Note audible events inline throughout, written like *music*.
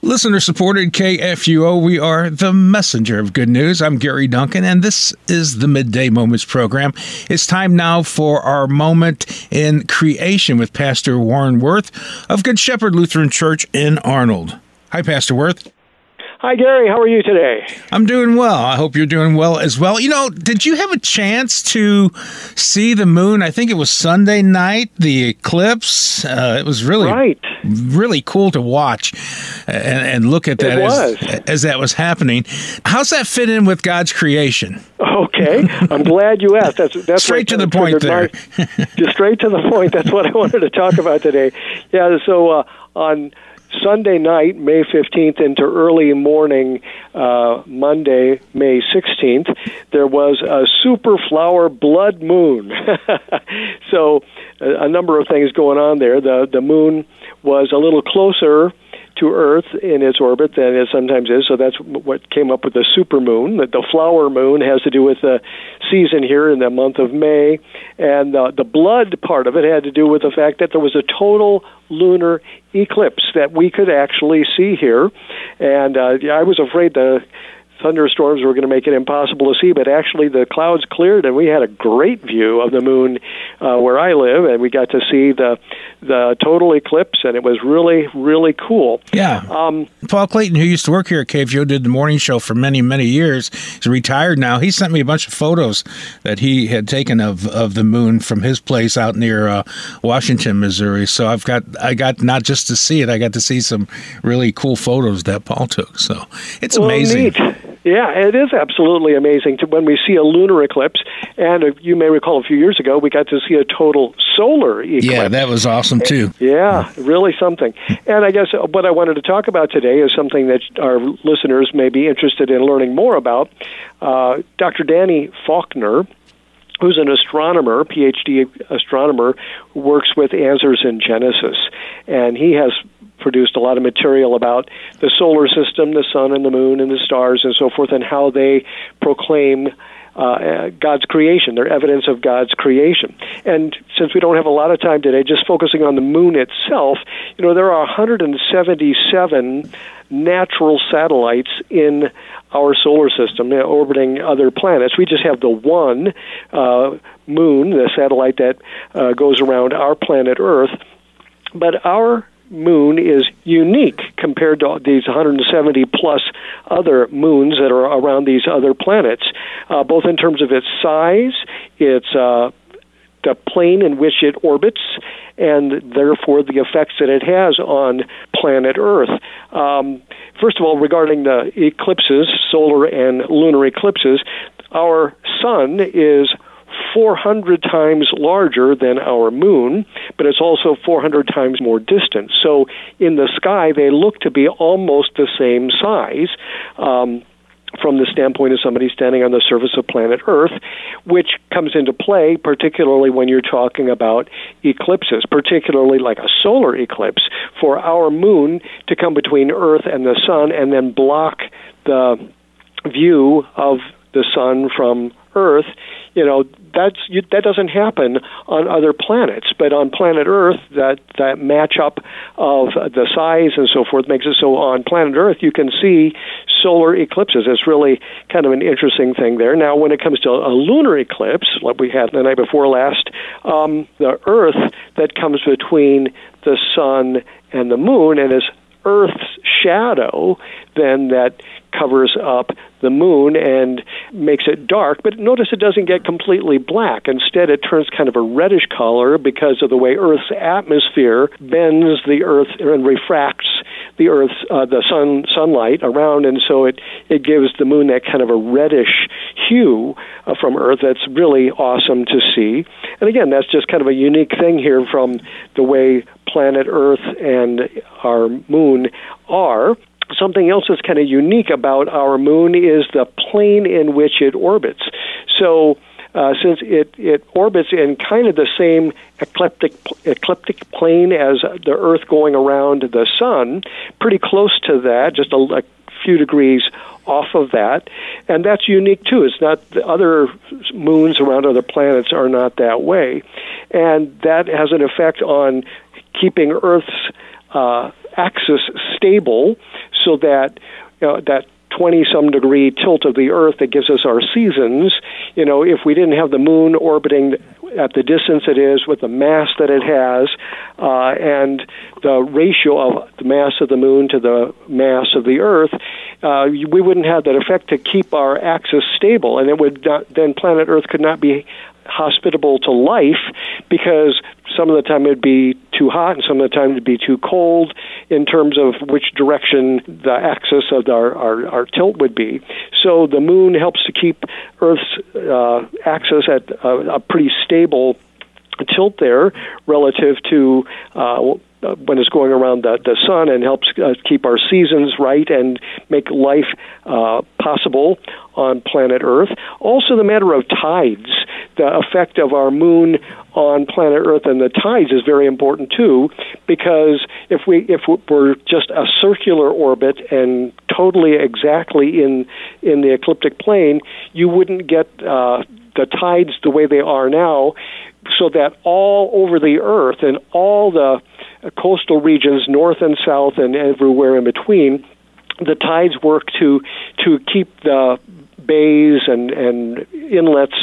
Listener supported KFUO. We are the messenger of good news. I'm Gary Duncan, and this is the Midday Moments program. It's time now for our moment in creation with Pastor Warren Woerth of Good Shepherd Lutheran Church in Arnold. Hi, Pastor Woerth. Hi, Gary. How are you today? I'm doing well. I hope you're doing well as well. You know, did you have a chance to see the moon? I think it was Sunday night, the eclipse. Uh, it was really, right. really cool to watch and, and look at that as, as that was happening. How's that fit in with God's creation? Okay, I'm glad you asked. That's that's straight to the point there. My, just straight to the point. That's what I wanted to talk about today. Yeah. So uh, on Sunday night, May 15th, into early morning, uh, Monday, May 16th, there was a super flower blood moon. *laughs* so, a, a number of things going on there. The the moon was a little closer to Earth in its orbit than it sometimes is. So that's what came up with the supermoon. The, the flower moon has to do with the season here in the month of May, and uh, the blood part of it had to do with the fact that there was a total lunar eclipse that we could actually see here. And uh, I was afraid the thunderstorms were going to make it impossible to see, but actually the clouds cleared and we had a great view of the moon uh, where I live, and we got to see the the total eclipse, and it was really really cool. Yeah. Um, Paul Clayton, who used to work here at KFUO, did the morning show for many many years. He's retired now. He sent me a bunch of photos that he had taken of of the moon from his place out near uh, Washington, Missouri. So I've got I got not just to see it, I got to see some really cool photos that Paul took. So it's well, amazing. Neat. Yeah, it is absolutely amazing to when we see a lunar eclipse. And uh, you may recall a few years ago, we got to see a total solar eclipse. Yeah, that was awesome too. Yeah, really something. And I guess what I wanted to talk about today is something that our listeners may be interested in learning more about. Uh, Dr. Danny Faulkner who's an astronomer, PhD astronomer, works with Answers in Genesis, and he has produced a lot of material about the solar system, the sun and the moon and the stars and so forth, and how they proclaim uh, God's creation. They're evidence of God's creation. And since we don't have a lot of time today, just focusing on the moon itself, you know, there are 177 natural satellites in our solar system uh, orbiting other planets. We just have the one uh, moon, the satellite that uh, goes around our planet Earth. But our moon is unique compared to these 170 plus other moons that are around these other planets, uh, both in terms of its size, its uh, the plane in which it orbits, and therefore the effects that it has on planet Earth. Um, first of all, regarding the eclipses, solar and lunar eclipses, our sun is 400 times larger than our moon, but it's also 400 times more distant. So in the sky, they look to be almost the same size. Um, from the standpoint of somebody standing on the surface of planet Earth, which comes into play particularly when you're talking about eclipses, particularly like a solar eclipse, for our moon to come between Earth and the sun and then block the view of the sun from Earth, you know, that's you, that doesn't happen on other planets, but on planet Earth, that that match up of the size and so forth makes it so on planet Earth you can see solar eclipses. It's really kind of an interesting thing there. Now, when it comes to a lunar eclipse, like we had the night before last, um, the Earth that comes between the sun and the moon and is Earth's shadow, then that covers up the moon and makes it dark. But notice it doesn't get completely black. Instead, it turns kind of a reddish color because of the way Earth's atmosphere bends the Earth and refracts the Earth's uh, the sun sunlight around, and so it it gives the moon that kind of a reddish hue uh, from Earth. That's really awesome to see. And again, that's just kind of a unique thing here from the way planet Earth and our moon are something else that's kind of unique about our moon is the plane in which it orbits. So, uh, since it, it orbits in kind of the same ecliptic ecliptic plane as the Earth going around the Sun, pretty close to that, just a, a few degrees off of that, and that's unique too. It's not the other moons around other planets are not that way, and that has an effect on keeping Earth's uh, axis stable so that you know, that 20 some degree tilt of the earth that gives us our seasons you know if we didn't have the moon orbiting at the distance it is with the mass that it has uh, and the ratio of the mass of the moon to the mass of the earth uh, we wouldn't have that effect to keep our axis stable. And it would not, then planet earth could not be hospitable to life because some of the time it'd be too hot and some of the time it'd be too cold in terms of which direction the axis of our, our, our tilt would be. So the moon helps to keep Earth's uh, axis at a, a pretty stable tilt there relative to uh, when it's going around the, the sun and helps uh, keep our seasons right and make life uh, possible on planet Earth. Also, the matter of tides, the effect of our moon on planet Earth and the tides is very important too, because if we if we're just a circular orbit and totally exactly in in the ecliptic plane, you wouldn't get uh, the tides the way they are now, so that all over the Earth and all the coastal regions, north and south, and everywhere in between, the tides work to to keep the bays and, and inlets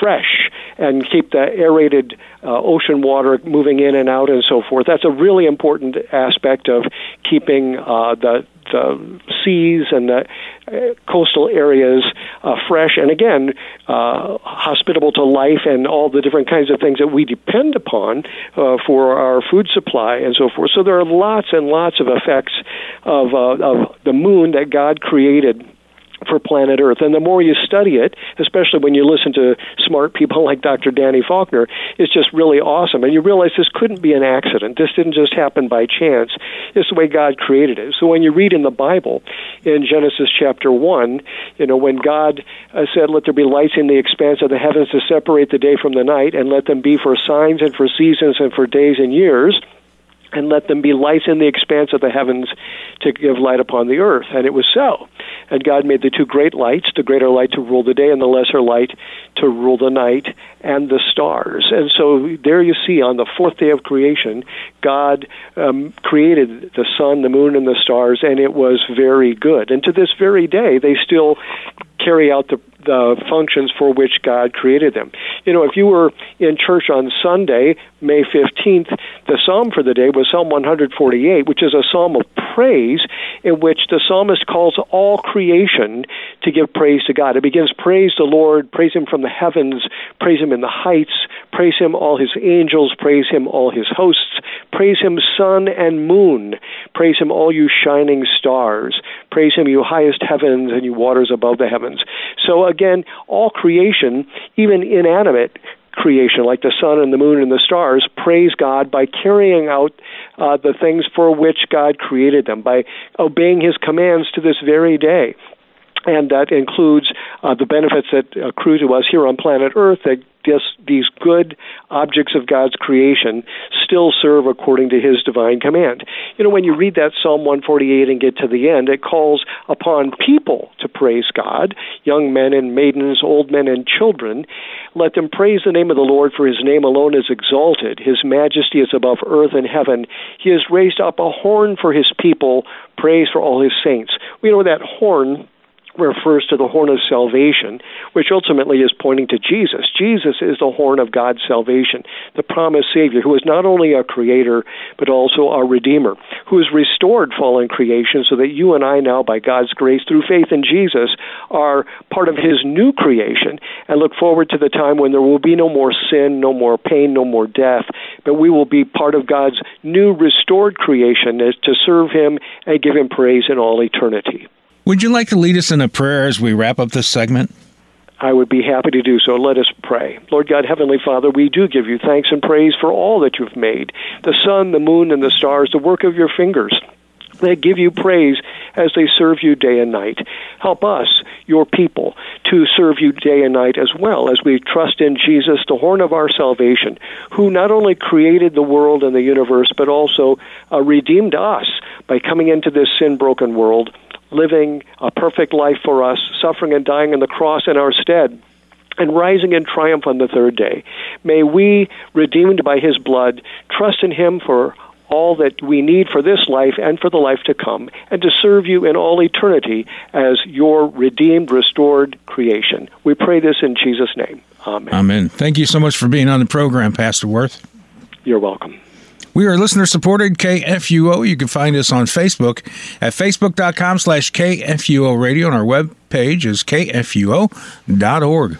fresh and keep the aerated uh, ocean water moving in and out and so forth. That's a really important aspect of keeping uh, the the seas and the uh, coastal areas uh, fresh and again uh, hospitable to life and all the different kinds of things that we depend upon uh, for our food supply and so forth. So there are lots and lots of effects of, uh, of the moon that God created for planet Earth. And the more you study it, especially when you listen to smart people *laughs* like Dr. Danny Faulkner, it's just really awesome. And you realize this couldn't be an accident. This didn't just happen by chance. It's the way God created it. So when you read in the Bible, in Genesis chapter 1, you know, when God uh, said, Let there be lights in the expanse of the heavens to separate the day from the night, and let them be for signs and for seasons and for days and years, and let them be lights in the expanse of the heavens to give light upon the earth. And it was so. And God made the two great lights, the greater light to rule the day and the lesser light to rule the night and the stars. And so there you see on the fourth day of creation, God um, created the sun, the moon, and the stars, and it was very good. And to this very day, they still carry out the the functions for which God created them. You know, if you were in church on Sunday, May 15th, the psalm for the day was Psalm 148, which is a psalm of praise in which the psalmist calls all creation to give praise to God. It begins, Praise the Lord, praise Him from the heavens, praise Him in the heights, praise Him all His angels, praise Him all His hosts, praise Him sun and moon, praise Him all you shining stars, praise Him you highest heavens and you waters above the heavens. So again, all creation, even inanimate creation, like the sun and the moon and the stars, praise God by carrying out uh, the things for which God created them, by obeying His commands to this very day. And that includes uh, the benefits that accrue to us here on planet Earth that this, these good objects of God's creation still serve according to His divine command. You know, when you read that Psalm 148 and get to the end, it calls upon people to praise God, young men and maidens, old men and children. Let them praise the name of the Lord, for His name alone is exalted. His majesty is above earth and heaven. He has raised up a horn for His people, praise for all His saints. We know that horn refers to the horn of salvation, which ultimately is pointing to Jesus. Jesus is the horn of God's salvation, the promised Savior, who is not only a creator, but also a redeemer, who has restored fallen creation so that you and I now, by God's grace, through faith in Jesus, are part of his new creation and look forward to the time when there will be no more sin, no more pain, no more death, but we will be part of God's new restored creation to serve him and give him praise in all eternity. Would you like to lead us in a prayer as we wrap up this segment? I would be happy to do so. Let us pray. Lord God, Heavenly Father, we do give you thanks and praise for all that you've made the sun, the moon, and the stars, the work of your fingers. They give you praise as they serve you day and night. Help us, your people, to serve you day and night as well as we trust in Jesus, the horn of our salvation, who not only created the world and the universe, but also uh, redeemed us by coming into this sin broken world living a perfect life for us, suffering and dying on the cross in our stead and rising in triumph on the third day. May we, redeemed by his blood, trust in him for all that we need for this life and for the life to come, and to serve you in all eternity as your redeemed, restored creation. We pray this in Jesus' name. Amen. Amen. Thank you so much for being on the program, Pastor Woerth. You're welcome. We are listener supported KFUO. You can find us on Facebook at facebook.com slash KFUO radio, and our web page is kfuo.org.